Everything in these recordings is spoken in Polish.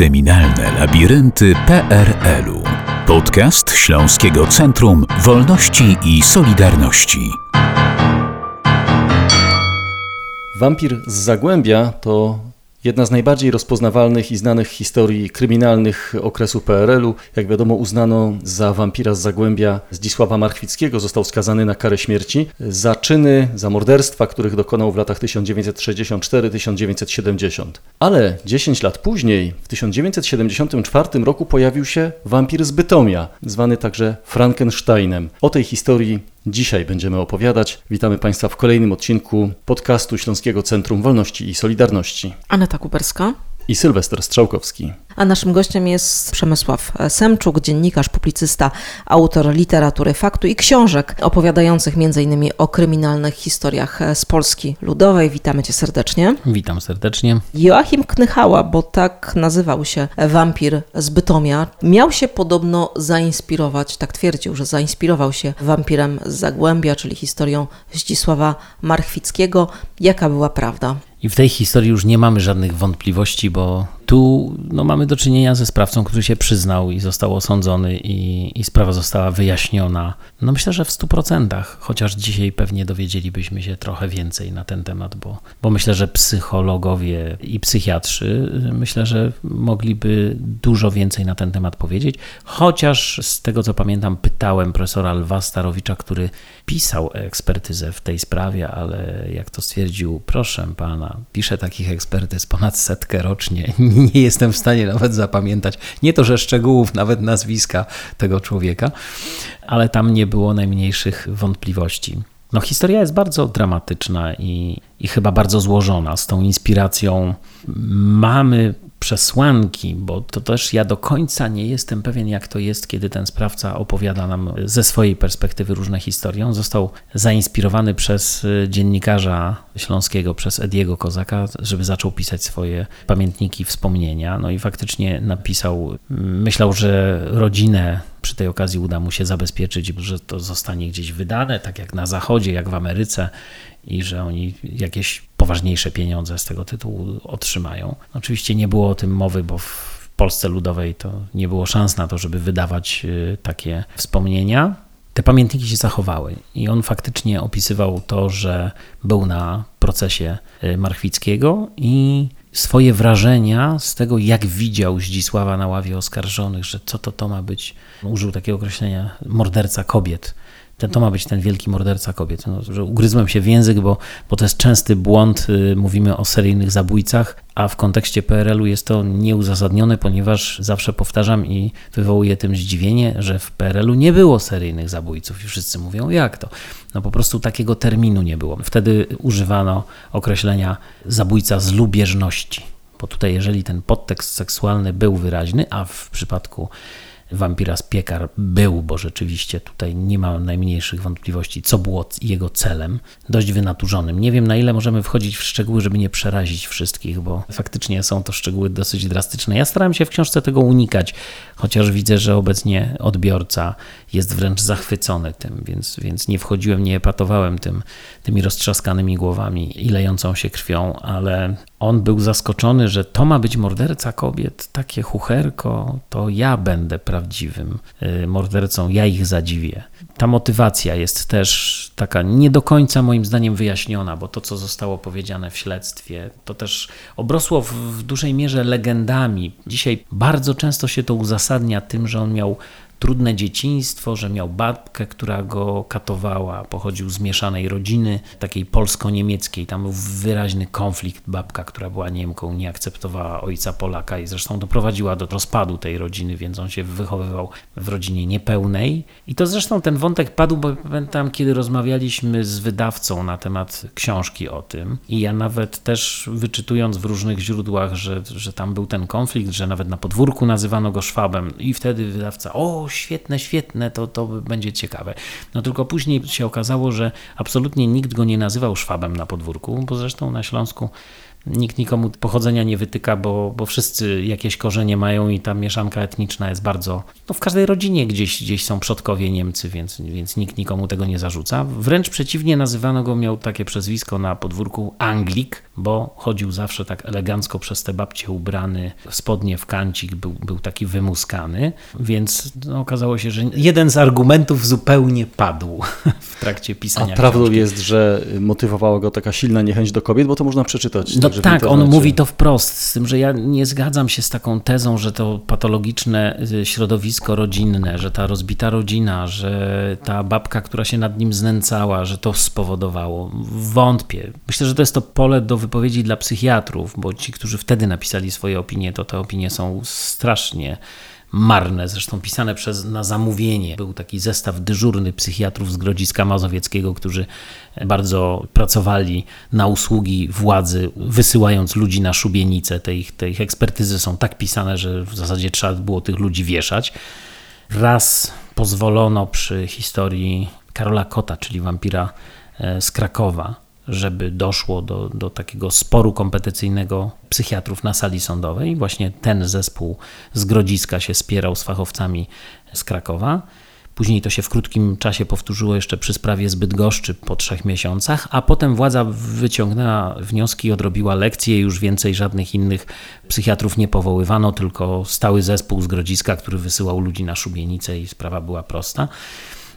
Kryminalne labirynty PRL-u. Podcast Śląskiego Centrum Wolności i Solidarności. Wampir z Zagłębia to Jedna z najbardziej rozpoznawalnych i znanych historii kryminalnych okresu PRL-u. Jak wiadomo, uznano za wampira z Zagłębia Zdzisława Marchwickiego. Został skazany na karę śmierci za czyny, za morderstwa, których dokonał w latach 1964-1970. Ale 10 lat później, w 1974 roku, pojawił się wampir z Bytomia, zwany także Frankensteinem. O tej historii Dzisiaj będziemy opowiadać. Witamy Państwa w kolejnym odcinku podcastu Śląskiego Centrum Wolności i Solidarności. Aneta Kuperska i Sylwester Strzałkowski. A naszym gościem jest Przemysław Semczuk, dziennikarz, publicysta, autor literatury faktu i książek opowiadających m.in. o kryminalnych historiach z Polski Ludowej. Witamy Cię serdecznie. Witam serdecznie. Joachim Knychała, bo tak nazywał się wampir z Bytomia, miał się podobno zainspirować, tak twierdził, że zainspirował się wampirem z Zagłębia, czyli historią Zdzisława Marchwickiego. Jaka była prawda? I w tej historii już nie mamy żadnych wątpliwości, bo tu no, mamy do czynienia ze sprawcą, który się przyznał i został osądzony i, i sprawa została wyjaśniona. No myślę, że w 100%, chociaż dzisiaj pewnie dowiedzielibyśmy się trochę więcej na ten temat, bo, bo myślę, że psychologowie i psychiatrzy myślę, że mogliby dużo więcej na ten temat powiedzieć. Chociaż z tego co pamiętam, pytałem profesora Lwa Starowicza, który pisał ekspertyzę w tej sprawie, ale jak to stwierdził, proszę pana, piszę takich ekspertyz ponad setkę rocznie nie jestem w stanie nawet zapamiętać, nie to, że szczegółów, nawet nazwiska tego człowieka, ale tam nie było najmniejszych wątpliwości. No, historia jest bardzo dramatyczna i, i chyba bardzo złożona. Z tą inspiracją mamy przesłanki, bo to też ja do końca nie jestem pewien, jak to jest, kiedy ten sprawca opowiada nam ze swojej perspektywy różne historie. On został zainspirowany przez dziennikarza śląskiego, przez Ediego Kozaka, żeby zaczął pisać swoje pamiętniki, wspomnienia. No i faktycznie napisał, myślał, że rodzinę przy tej okazji uda mu się zabezpieczyć, że to zostanie gdzieś wydane, tak jak na Zachodzie, jak w Ameryce i że oni jakieś poważniejsze pieniądze z tego tytułu otrzymają. Oczywiście nie było o tym mowy, bo w Polsce Ludowej to nie było szans na to, żeby wydawać y, takie wspomnienia. Te pamiętniki się zachowały i on faktycznie opisywał to, że był na procesie y, Marchwickiego i swoje wrażenia z tego, jak widział Zdzisława na ławie oskarżonych, że co to to ma być, użył takiego określenia morderca kobiet ten, to ma być ten wielki morderca kobiet. No, że ugryzłem się w język, bo, bo to jest częsty błąd. Y, mówimy o seryjnych zabójcach, a w kontekście PRL-u jest to nieuzasadnione, ponieważ zawsze powtarzam i wywołuję tym zdziwienie, że w PRL-u nie było seryjnych zabójców i wszyscy mówią, jak to? No po prostu takiego terminu nie było. Wtedy używano określenia zabójca z lubieżności, bo tutaj jeżeli ten podtekst seksualny był wyraźny, a w przypadku wampira z piekar był, bo rzeczywiście tutaj nie ma najmniejszych wątpliwości, co było jego celem, dość wynaturzonym. Nie wiem, na ile możemy wchodzić w szczegóły, żeby nie przerazić wszystkich, bo faktycznie są to szczegóły dosyć drastyczne. Ja starałem się w książce tego unikać, chociaż widzę, że obecnie odbiorca jest wręcz zachwycony tym, więc, więc nie wchodziłem, nie epatowałem tym, tymi roztrzaskanymi głowami i lejącą się krwią, ale on był zaskoczony, że to ma być morderca kobiet, takie chucherko, to ja będę prawdziwym y, mordercą, ja ich zadziwię. Ta motywacja jest też taka nie do końca moim zdaniem wyjaśniona, bo to, co zostało powiedziane w śledztwie, to też obrosło w, w dużej mierze legendami. Dzisiaj bardzo często się to uzasadnia tym, że on miał trudne dzieciństwo, że miał babkę, która go katowała, pochodził z mieszanej rodziny, takiej polsko-niemieckiej. Tam był wyraźny konflikt. Babka, która była Niemką, nie akceptowała ojca Polaka i zresztą doprowadziła do rozpadu tej rodziny, więc on się wychowywał w rodzinie niepełnej. I to zresztą ten wątek padł, bo pamiętam, kiedy rozmawialiśmy z wydawcą na temat książki o tym. I ja nawet też wyczytując w różnych źródłach, że, że tam był ten konflikt, że nawet na podwórku nazywano go Szwabem. I wtedy wydawca, o, świetne, świetne, to, to będzie ciekawe. No tylko później się okazało, że absolutnie nikt go nie nazywał Szwabem na podwórku, bo zresztą na Śląsku Nikt nikomu pochodzenia nie wytyka, bo, bo wszyscy jakieś korzenie mają i ta mieszanka etniczna jest bardzo. No w każdej rodzinie gdzieś, gdzieś są przodkowie Niemcy, więc, więc nikt nikomu tego nie zarzuca. Wręcz przeciwnie, nazywano go, miał takie przezwisko na podwórku Anglik, bo chodził zawsze tak elegancko przez te babcie ubrany, spodnie w kancik, był, był taki wymuskany, więc no, okazało się, że jeden z argumentów zupełnie padł trakcie pisania. A prawdą książki. jest, że motywowała go taka silna niechęć do kobiet, bo to można przeczytać. No tak, on mówi to wprost, z tym, że ja nie zgadzam się z taką tezą, że to patologiczne y, środowisko rodzinne, że ta rozbita rodzina, że ta babka, która się nad nim znęcała, że to spowodowało. Wątpię. Myślę, że to jest to pole do wypowiedzi dla psychiatrów, bo ci, którzy wtedy napisali swoje opinie, to te opinie są strasznie marne, zresztą pisane przez, na zamówienie. Był taki zestaw dyżurny psychiatrów z Grodziska Mazowieckiego, którzy bardzo pracowali na usługi władzy, wysyłając ludzi na szubienicę. Te ich, te ich ekspertyzy są tak pisane, że w zasadzie trzeba było tych ludzi wieszać. Raz pozwolono przy historii Karola Kota, czyli wampira e, z Krakowa, żeby doszło do, do takiego sporu kompetencyjnego psychiatrów na sali sądowej. Właśnie ten zespół z Grodziska się spierał z fachowcami z Krakowa. Później to się w krótkim czasie powtórzyło jeszcze przy sprawie z Bydgoszczy po trzech miesiącach, a potem władza wyciągnęła wnioski odrobiła lekcje. Już więcej żadnych innych psychiatrów nie powoływano, tylko stały zespół z Grodziska, który wysyłał ludzi na szubienicę i sprawa była prosta.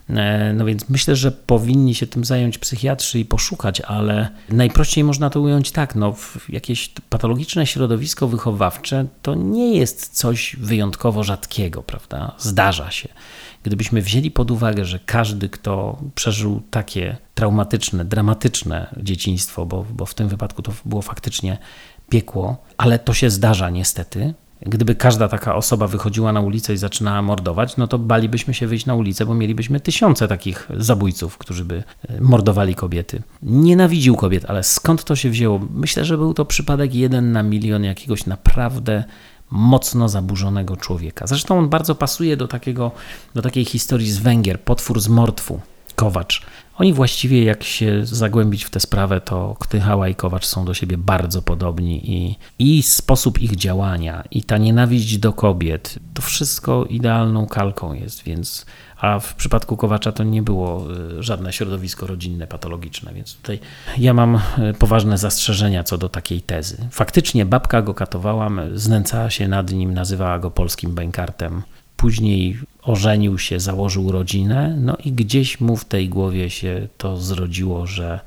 E, No więc myślę, że powinni się tym zająć psychiatrzy i poszukać, ale najprościej można to ująć tak, no jakieś patologiczne środowisko wychowawcze to nie jest coś wyjątkowo rzadkiego, prawda? Zdarza się. Gdybyśmy wzięli pod uwagę, że każdy, kto przeżył takie traumatyczne, dramatyczne dzieciństwo, bo, bo w tym wypadku to było faktycznie piekło, ale to się zdarza niestety, Gdyby każda taka osoba wychodziła na ulicę i zaczynała mordować, no to balibyśmy się wyjść na ulicę, bo mielibyśmy tysiące takich zabójców, którzy by e, mordowali kobiety. Nienawidził kobiet, ale skąd to się wzięło? Myślę, że był to przypadek jeden na milion jakiegoś naprawdę mocno zaburzonego człowieka. Zresztą on bardzo pasuje do, takiego, do takiej historii z Węgier, potwór z Mortwu, Kowacz. Oni właściwie, jak się zagłębić w tę sprawę, to Ktychała i Kowacz są do siebie bardzo podobni i, i sposób ich działania, i ta nienawiść do kobiet, to wszystko idealną kalką jest, więc a w przypadku Kowacza to nie było y, żadne środowisko rodzinne patologiczne, więc tutaj ja mam y, poważne zastrzeżenia co do takiej tezy. Faktycznie babka go katowała, znęcała się nad nim, nazywała go polskim bękartem. Później ożenił się, założył rodzinę, no i gdzieś mu w tej głowie się to zrodziło, że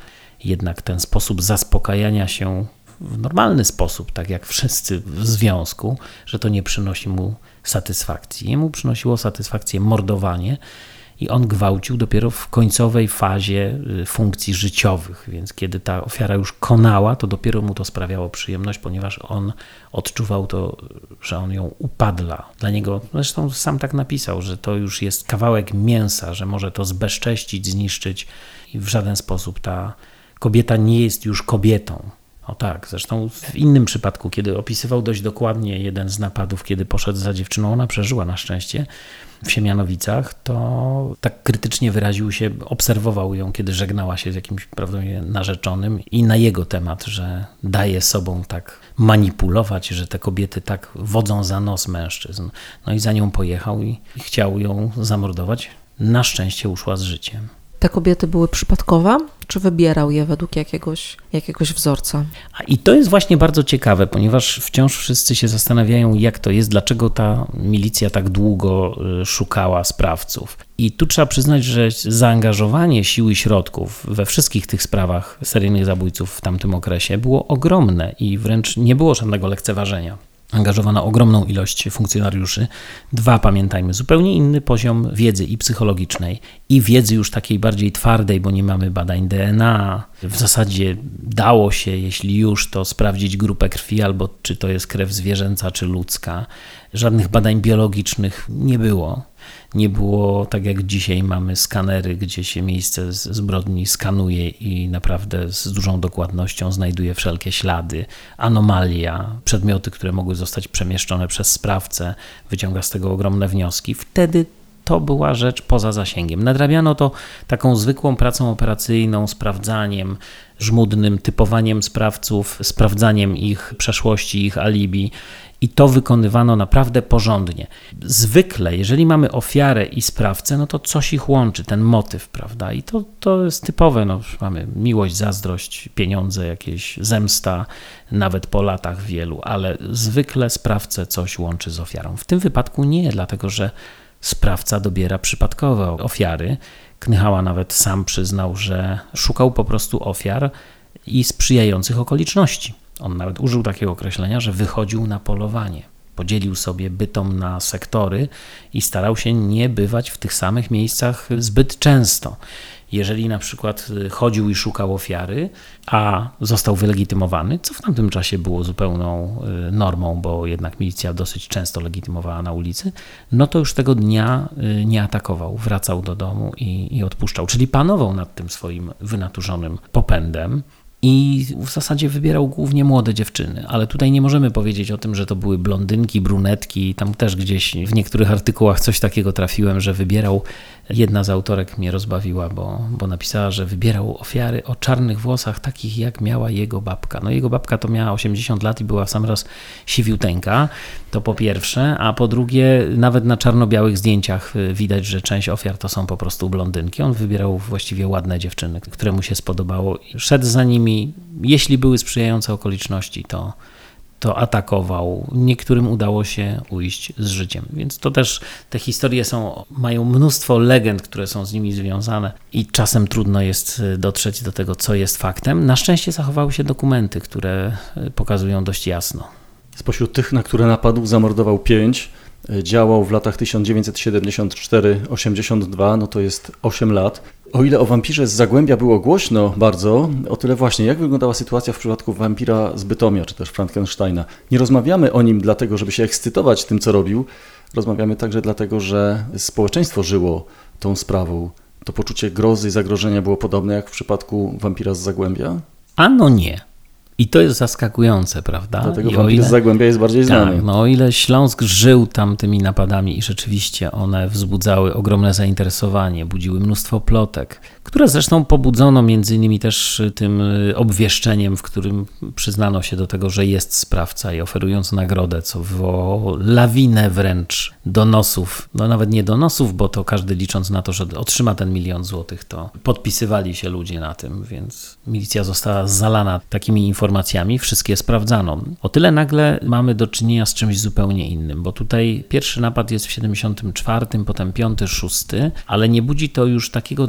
jednak ten sposób zaspokajania się w normalny sposób, tak jak wszyscy w związku, że to nie przynosi mu satysfakcji. Jemu przynosiło satysfakcję mordowanie i on gwałcił dopiero w końcowej fazie y, funkcji życiowych, więc kiedy ta ofiara już konała, to dopiero mu to sprawiało przyjemność, ponieważ on odczuwał to, że on ją upadla. Dla niego, zresztą sam tak napisał, że to już jest kawałek mięsa, że może to zbezcześcić, zniszczyć i w żaden sposób ta kobieta nie jest już kobietą. O tak, zresztą w innym przypadku, kiedy opisywał dość dokładnie jeden z napadów, kiedy poszedł za dziewczyną, ona przeżyła na szczęście w Siemianowicach, to tak krytycznie wyraził się, obserwował ją, kiedy żegnała się z jakimś prawdopodobnie narzeczonym i na jego temat, że daje sobą tak manipulować, że te kobiety tak wodzą za nos mężczyzn. No i za nią pojechał i chciał ją zamordować. Na szczęście uszła z życiem. Te kobiety były przypadkowe, czy wybierał je według jakiegoś, jakiegoś wzorca? I to jest właśnie bardzo ciekawe, ponieważ wciąż wszyscy się zastanawiają, jak to jest, dlaczego ta milicja tak długo y, szukała sprawców. I tu trzeba przyznać, że zaangażowanie sił i środków we wszystkich tych sprawach seryjnych zabójców w tamtym okresie było ogromne i wręcz nie było żadnego lekceważenia. Angażowano ogromną ilość funkcjonariuszy. Dwa, pamiętajmy, zupełnie inny poziom wiedzy i psychologicznej, i wiedzy już takiej bardziej twardej, bo nie mamy badań DNA. W zasadzie dało się, jeśli już, to sprawdzić grupę krwi, albo czy to jest krew zwierzęca, czy ludzka. Żadnych badań biologicznych nie było. Nie było tak jak dzisiaj mamy skanery, gdzie się miejsce zbrodni skanuje i naprawdę z dużą dokładnością znajduje wszelkie ślady, anomalia, przedmioty, które mogły zostać przemieszczone przez sprawcę, wyciąga z tego ogromne wnioski. Wtedy to była rzecz poza zasięgiem. Nadrabiano to taką zwykłą pracą operacyjną, sprawdzaniem, żmudnym typowaniem sprawców, sprawdzaniem ich przeszłości, ich alibi. I to wykonywano naprawdę porządnie. Zwykle, jeżeli mamy ofiarę i sprawcę, no to coś ich łączy, ten motyw, prawda? I to, to jest typowe. No, mamy miłość, zazdrość, pieniądze, jakieś zemsta, nawet po latach wielu, ale zwykle sprawcę coś łączy z ofiarą. W tym wypadku nie, dlatego że sprawca dobiera przypadkowe ofiary. Knychała nawet sam przyznał, że szukał po prostu ofiar i sprzyjających okoliczności. On nawet użył takiego określenia, że wychodził na polowanie. Podzielił sobie bytom na sektory i starał się nie bywać w tych samych miejscach zbyt często. Jeżeli na przykład chodził i szukał ofiary, a został wylegitymowany, co w tamtym czasie było zupełną y, normą, bo jednak milicja dosyć często legitymowała na ulicy, no to już tego dnia y, nie atakował, wracał do domu i, i odpuszczał. Czyli panował nad tym swoim wynaturzonym popędem. I w zasadzie wybierał głównie młode dziewczyny, ale tutaj nie możemy powiedzieć o tym, że to były blondynki, brunetki. Tam też gdzieś w niektórych artykułach coś takiego trafiłem, że wybierał Jedna z autorek mnie rozbawiła, bo, bo napisała, że wybierał ofiary o czarnych włosach, takich jak miała jego babka. No jego babka to miała 80 lat i była w sam raz siwiuteńka, to po pierwsze, a po drugie nawet na czarno-białych zdjęciach y, widać, że część ofiar to są po prostu blondynki. On wybierał właściwie ładne dziewczyny, które mu się spodobało. Szedł za nimi, jeśli były sprzyjające okoliczności, to, to atakował. Niektórym udało się ujść z życiem. Więc to też te historie są, mają mnóstwo legend, które są z nimi związane i czasem trudno jest e, dotrzeć do tego, co jest faktem. Na szczęście zachowały się dokumenty, które e, pokazują dość jasno. Spośród tych, na które napadł, zamordował pięć. Działał w latach 1974-82, no to jest 8 lat. O ile o wampirze z Zagłębia było głośno bardzo, o tyle właśnie jak wyglądała sytuacja w przypadku wampira z Bytomia, czy też Frankensteina. Nie rozmawiamy o nim dlatego, żeby się ekscytować tym, co robił. Rozmawiamy także dlatego, że społeczeństwo żyło tą sprawą. To poczucie grozy i zagrożenia było podobne jak w przypadku wampira z Zagłębia? Ano nie. I to jest zaskakujące, prawda? Dlatego I wampir z Zagłębia jest bardziej znany. Tak, no o ile Śląsk żył tam tymi napadami i rzeczywiście one wzbudzały ogromne zainteresowanie, budziły mnóstwo plotek, które zresztą pobudzono między innymi też tym obwieszczeniem, w którym przyznano się do tego, że jest sprawca i oferując nagrodę, co wywołało lawinę wręcz donosów, no nawet nie donosów, bo to każdy licząc na to, że otrzyma ten milion złotych, to podpisywali się ludzie na tym, więc milicja została zalana takimi informacjami, wszystkie sprawdzano. O tyle nagle mamy do czynienia z czymś zupełnie innym, bo tutaj pierwszy napad jest w 74, potem 5, 6, ale nie budzi to już takiego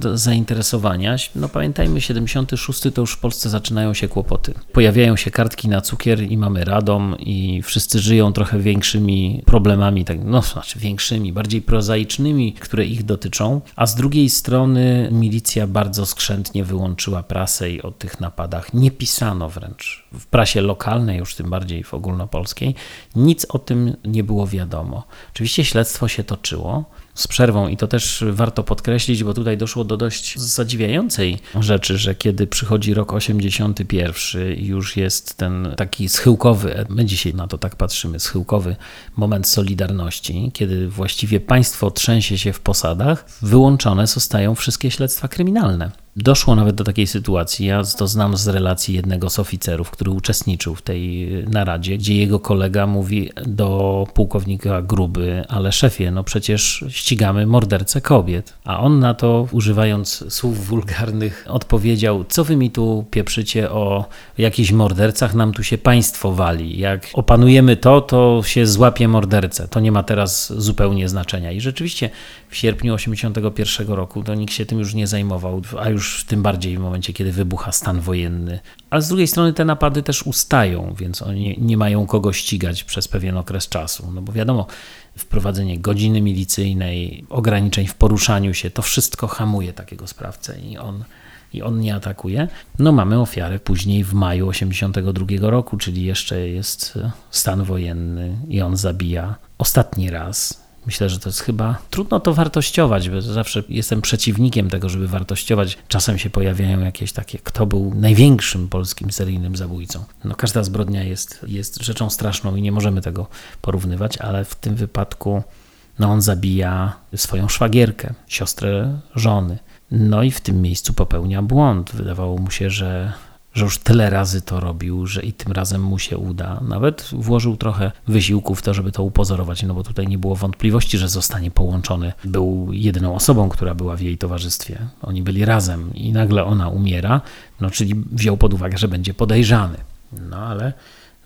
zainteresowania. No pamiętajmy, 76 to już w Polsce zaczynają się kłopoty. Pojawiają się kartki na cukier i mamy radom i wszyscy żyją trochę większymi problemami, tak, no znaczy większymi, bardziej prozaicznymi, które ich dotyczą, a z drugiej strony milicja bardzo skrzętnie wyłączyła prasę i o tych napadach nie pisano wręcz. W prasie lokalnej, już tym bardziej w ogólnopolskiej, nic o tym nie było wiadomo. Oczywiście śledztwo się toczyło, z przerwą i to też warto podkreślić, bo tutaj doszło do dość zadziwiającej rzeczy, że kiedy przychodzi rok 81 i już jest ten taki schyłkowy, my dzisiaj na to tak patrzymy, schyłkowy moment solidarności, kiedy właściwie państwo trzęsie się w posadach, wyłączone zostają wszystkie śledztwa kryminalne. Doszło nawet do takiej sytuacji, ja to znam z relacji jednego z oficerów, który uczestniczył w tej naradzie, gdzie jego kolega mówi do pułkownika Gruby, ale szefie, no przecież ścigamy mordercę kobiet. A on na to, używając słów wulgarnych, odpowiedział, co wy mi tu pieprzycie o jakichś mordercach, nam tu się państwo wali. Jak opanujemy to, to się złapie mordercę. To nie ma teraz zupełnie znaczenia. I rzeczywiście w sierpniu 81 roku to nikt się tym już nie zajmował, a już już tym bardziej w momencie, kiedy wybucha stan wojenny. Ale z drugiej strony te napady też ustają, więc oni nie mają kogo ścigać przez pewien okres czasu. No bo wiadomo, wprowadzenie godziny milicyjnej, ograniczeń w poruszaniu się, to wszystko hamuje takiego sprawcę i on, i on nie atakuje. No mamy ofiarę później w maju 82 roku, czyli jeszcze jest stan wojenny i on zabija ostatni raz Myślę, że to jest chyba trudno to wartościować, bo zawsze jestem przeciwnikiem tego, żeby wartościować. Czasem się pojawiają jakieś takie, kto był największym polskim seryjnym zabójcą. No, każda zbrodnia jest, jest rzeczą straszną i nie możemy tego porównywać, ale w tym wypadku no on zabija swoją szwagierkę, siostrę żony. No i w tym miejscu popełnia błąd. Wydawało mu się, że że już tyle razy to robił, że i tym razem mu się uda. Nawet włożył trochę wysiłku w to, żeby to upozorować, no bo tutaj nie było wątpliwości, że zostanie połączony. Był jedyną osobą, która była w jej towarzystwie. Oni byli razem i nagle ona umiera, no czyli wziął pod uwagę, że będzie podejrzany. No ale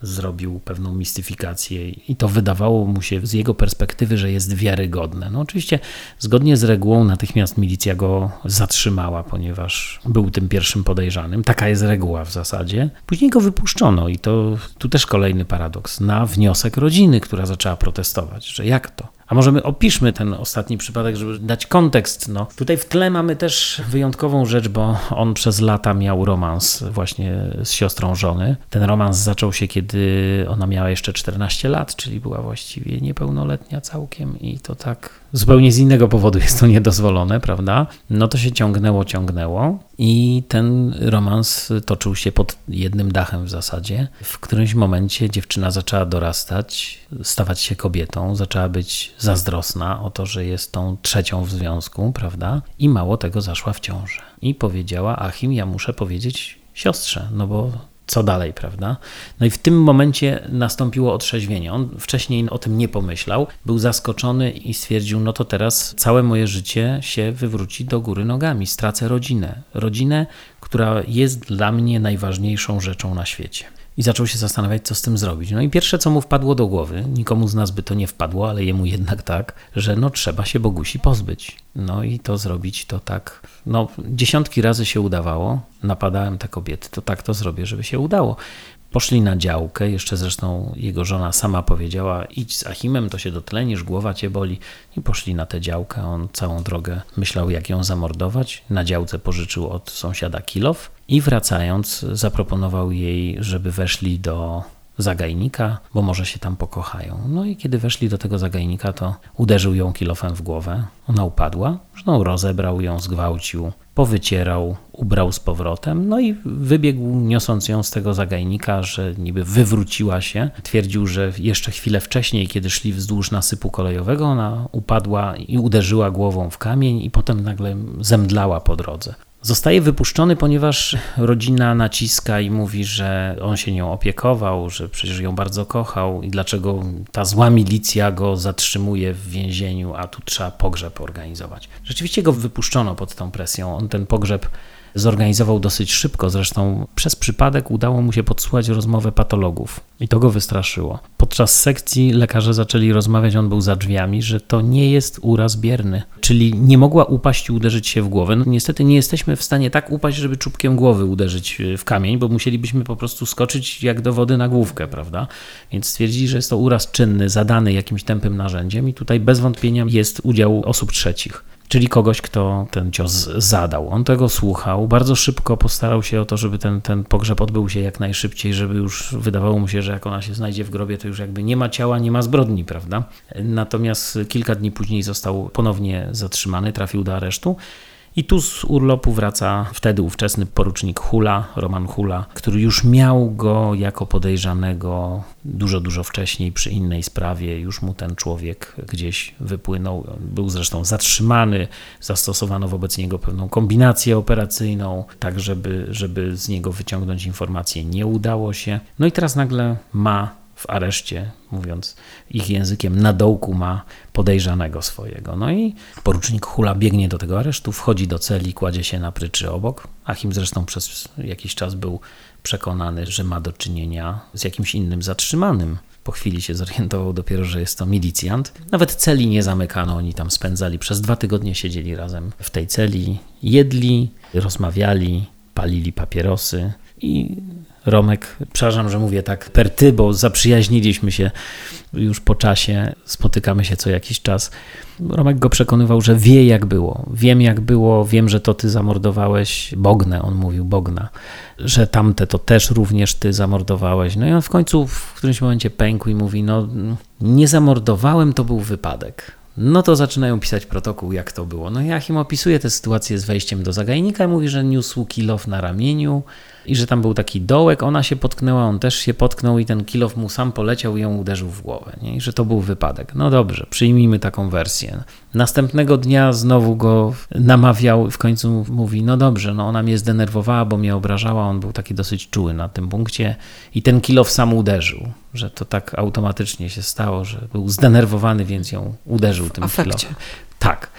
zrobił pewną mistyfikację i to wydawało mu się z jego perspektywy, że jest wiarygodne. No oczywiście zgodnie z regułą natychmiast milicja go zatrzymała, ponieważ był tym pierwszym podejrzanym. Taka jest reguła w zasadzie. Później go wypuszczono i to tu też kolejny paradoks. Na wniosek rodziny, która zaczęła protestować, że jak to? A może my opiszmy ten ostatni przypadek, żeby dać kontekst. No, tutaj w tle mamy też wyjątkową rzecz, bo on przez lata miał romans właśnie z siostrą żony. Ten romans zaczął się, kiedy ona miała jeszcze 14 lat, czyli była właściwie niepełnoletnia całkiem i to tak zupełnie z innego powodu jest to niedozwolone, prawda? No to się ciągnęło, ciągnęło i ten romans toczył się pod jednym dachem w zasadzie. W którymś momencie dziewczyna zaczęła dorastać, stawać się kobietą, zaczęła być zazdrosna o to, że jest tą trzecią w związku, prawda? I mało tego zaszła w ciążę. I powiedziała: Achim, ja muszę powiedzieć siostrze, no bo co dalej, prawda? No i w tym momencie nastąpiło otrzeźwienie. On wcześniej o tym nie pomyślał, był zaskoczony i stwierdził: No to teraz całe moje życie się wywróci do góry nogami, stracę rodzinę. Rodzinę, która jest dla mnie najważniejszą rzeczą na świecie i zaczął się zastanawiać, co z tym zrobić. No i pierwsze, co mu wpadło do głowy, nikomu z nas by to nie wpadło, ale jemu jednak tak, że no trzeba się Bogusi pozbyć. No i to zrobić to tak, no dziesiątki razy się udawało, napadałem te kobiety, to tak to zrobię, żeby się udało. Poszli na działkę, jeszcze zresztą jego żona sama powiedziała: idź z Achimem, to się dotlenisz, głowa cię boli. I poszli na tę działkę. On całą drogę myślał, jak ją zamordować. Na działce pożyczył od sąsiada kilof i wracając zaproponował jej, żeby weszli do zagajnika, bo może się tam pokochają. No i kiedy weszli do tego zagajnika, to uderzył ją kilofem w głowę. Ona upadła, zresztą rozebrał ją, zgwałcił, powycierał, ubrał z powrotem, no i wybiegł niosąc ją z tego zagajnika, że niby wywróciła się. Twierdził, że jeszcze chwilę wcześniej, kiedy szli wzdłuż nasypu kolejowego, ona upadła i uderzyła głową w kamień i potem nagle zemdlała po drodze. Zostaje wypuszczony, ponieważ rodzina naciska i mówi, że on się nią opiekował, że przecież ją bardzo kochał i dlaczego ta zła milicja go zatrzymuje w więzieniu, a tu trzeba pogrzeb organizować. Rzeczywiście go wypuszczono pod tą presją. On ten pogrzeb zorganizował dosyć szybko. Zresztą przez przypadek udało mu się podsłuchać rozmowę patologów i to go wystraszyło. Podczas sekcji lekarze zaczęli rozmawiać, on był za drzwiami, że to nie jest uraz bierny, czyli nie mogła upaść i uderzyć się w głowę. No, niestety nie jesteśmy w stanie tak upaść, żeby czubkiem głowy uderzyć e, w kamień, bo musielibyśmy po prostu skoczyć jak do wody na główkę, prawda? Więc stwierdzili, że jest to uraz czynny, zadany jakimś tępym narzędziem i tutaj bez wątpienia jest udział osób trzecich czyli kogoś, kto ten cios zadał. On tego słuchał, bardzo szybko postarał się o to, żeby ten, ten pogrzeb odbył się jak najszybciej, żeby już wydawało mu się, że jak ona się znajdzie w grobie, to już jakby nie ma ciała, nie ma zbrodni, prawda? Natomiast kilka dni później został ponownie zatrzymany, trafił do aresztu. I tu z urlopu wraca wtedy ówczesny porucznik Hula, Roman Hula, który już miał go jako podejrzanego dużo, dużo wcześniej przy innej sprawie. Już mu ten człowiek gdzieś wypłynął. Był zresztą zatrzymany, zastosowano wobec niego pewną kombinację operacyjną, tak żeby, żeby z niego wyciągnąć informacje. Nie udało się. No i teraz nagle ma w areszcie, mówiąc ich językiem, na dołku ma podejrzanego swojego. No i porucznik Hula biegnie do tego aresztu, wchodzi do celi, kładzie się na pryczy obok. Achim zresztą przez jakiś czas był przekonany, że ma do czynienia z jakimś innym zatrzymanym. Po chwili się zorientował dopiero, że jest to milicjant. Nawet celi nie zamykano, oni tam spędzali. Przez dwa tygodnie siedzieli razem w tej celi, jedli, rozmawiali, palili papierosy i Romek, przepraszam, że mówię tak per ty, bo zaprzyjaźniliśmy się już po czasie, spotykamy się co jakiś czas. Romek go przekonywał, że wie jak było. Wiem jak było, wiem, że to ty zamordowałeś Bognę, on mówił Bogna, że tamte to też również ty zamordowałeś. No i on w końcu w którymś momencie pękł i mówi, no nie zamordowałem, to był wypadek. No to zaczynają pisać protokół, jak to było. No Jachim opisuje tę sytuację z wejściem do zagajnika, mówi, że niósł kilof na ramieniu, i że tam był taki dołek, ona się potknęła, on też się potknął i ten kilof mu sam poleciał i ją uderzył w głowę. Nie? I że to był wypadek. No dobrze, przyjmijmy taką wersję. Następnego dnia znowu go namawiał i w końcu mówi, no dobrze, no ona mnie zdenerwowała, bo mnie obrażała, on był taki dosyć czuły na tym punkcie i ten kilof sam uderzył, że to tak automatycznie się stało, że był zdenerwowany, więc ją uderzył tym kilofem. Tak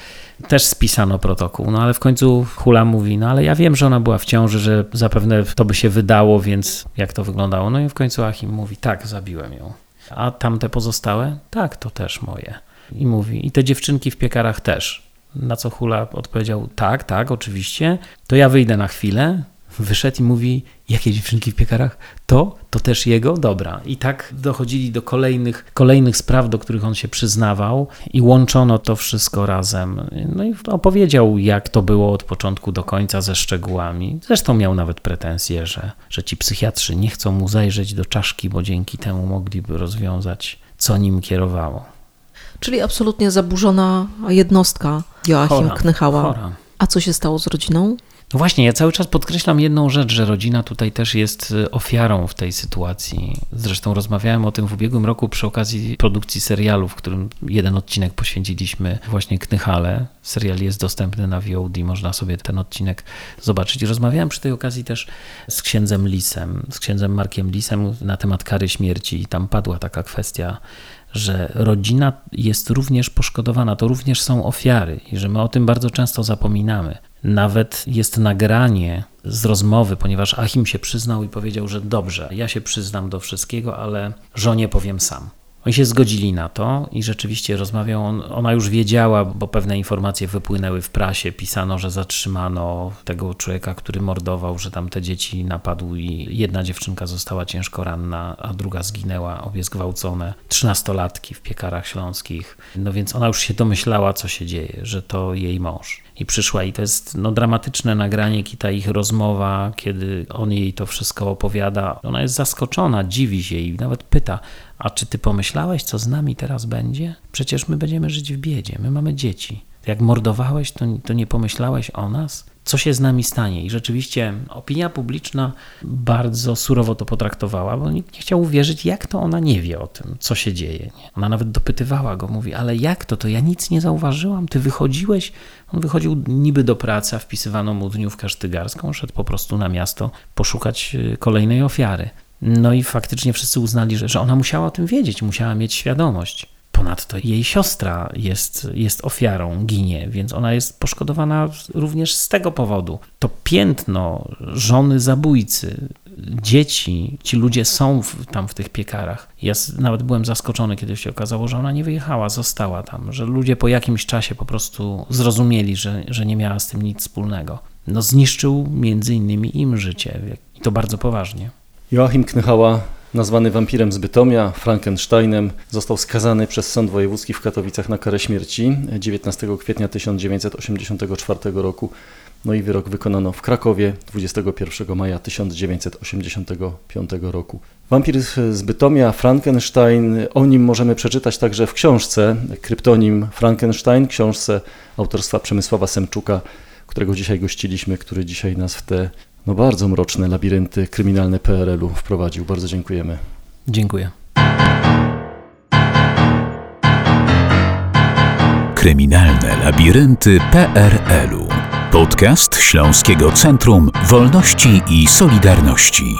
też spisano protokół, no ale w końcu Hula mówi, no ale ja wiem, że ona była w ciąży, że zapewne to by się wydało, więc jak to wyglądało? No i w końcu Achim mówi, tak, zabiłem ją. A tamte pozostałe? Tak, to też moje. I mówi, i te dziewczynki w piekarach też. Na co Hula odpowiedział, tak, tak, oczywiście, to ja wyjdę na chwilę, wyszedł i mówi, jakie dziewczynki w piekarach? To, to też jego? Dobra. I tak dochodzili do kolejnych, kolejnych spraw, do których on się przyznawał i łączono to wszystko razem. No i opowiedział, jak to było od początku do końca ze szczegółami. Zresztą miał nawet pretensje, że, że ci psychiatrzy nie chcą mu zajrzeć do czaszki, bo dzięki temu mogliby rozwiązać, co nim kierowało. Czyli absolutnie zaburzona jednostka Joachim chora, Knychała. Chora. A co się stało z rodziną? No właśnie, ja cały czas podkreślam jedną rzecz, że rodzina tutaj też jest y, ofiarą w tej sytuacji. Zresztą rozmawiałem o tym w ubiegłym roku przy okazji produkcji serialu, w którym jeden odcinek poświęciliśmy właśnie Knychale. Serial jest dostępny na VOD, można sobie ten odcinek zobaczyć. Rozmawiałem przy tej okazji też z księdzem Lisem, z księdzem Markiem Lisem na temat kary śmierci i tam padła taka kwestia że rodzina jest również poszkodowana, to również są ofiary i że my o tym bardzo często zapominamy. Nawet jest nagranie z rozmowy, ponieważ Achim się przyznał i powiedział, że dobrze, ja się przyznam do wszystkiego, ale żonie powiem sam. Oni się zgodzili na to i rzeczywiście rozmawiał. On, ona już wiedziała, bo pewne informacje wypłynęły w prasie. Pisano, że zatrzymano tego człowieka, który mordował, że tam te dzieci napadł i jedna dziewczynka została ciężko ranna, a druga zginęła, obie zgwałcone. Trzynastolatki w piekarach śląskich. No więc ona już się domyślała, co się dzieje, że to jej mąż i przyszła i to jest no, dramatyczne nagranie, ta ich rozmowa, kiedy on jej to wszystko opowiada. Ona jest zaskoczona, dziwi się i nawet pyta, a czy ty pomyślałeś, co z nami teraz będzie? Przecież my będziemy żyć w biedzie, my mamy dzieci. Jak mordowałeś, to, to nie pomyślałeś o nas? Co się z nami stanie? I rzeczywiście opinia publiczna bardzo surowo to potraktowała, bo nikt nie chciał uwierzyć, jak to ona nie wie o tym, co się dzieje. Ona nawet dopytywała go, mówi, ale jak to? To ja nic nie zauważyłam, ty wychodziłeś? On wychodził niby do pracy, a wpisywano mu dniówkę sztygarską, szedł po prostu na miasto poszukać y, kolejnej ofiary. No i faktycznie wszyscy uznali, że, że ona musiała o tym wiedzieć, musiała mieć świadomość. Ponadto jej siostra jest, jest ofiarą, ginie, więc ona jest poszkodowana również z tego powodu. To piętno żony zabójcy, dzieci, ci ludzie są w, tam w tych piekarach. Ja nawet byłem zaskoczony, kiedy się okazało, że ona nie wyjechała, została tam, że ludzie po jakimś czasie po prostu zrozumieli, że, że nie miała z tym nic wspólnego. No zniszczył między innymi im życie i to bardzo poważnie. Joachim Knychała nazwany wampirem z Bytomia, Frankensteinem, został skazany przez Sąd Wojewódzki w Katowicach na karę śmierci 19 kwietnia 1984 roku. No i wyrok wykonano w Krakowie 21 maja 1985 roku. Wampir z Bytomia, Frankenstein, o nim możemy przeczytać także w książce Kryptonim Frankenstein, książce autorstwa Przemysława Semczuka, którego dzisiaj gościliśmy, który dzisiaj nas w te no bardzo mroczne labirynty kryminalne PRL-u wprowadził. Bardzo dziękujemy. Dziękuję. Kryminalne labirynty PRL-u. Podcast Śląskiego Centrum Wolności i Solidarności.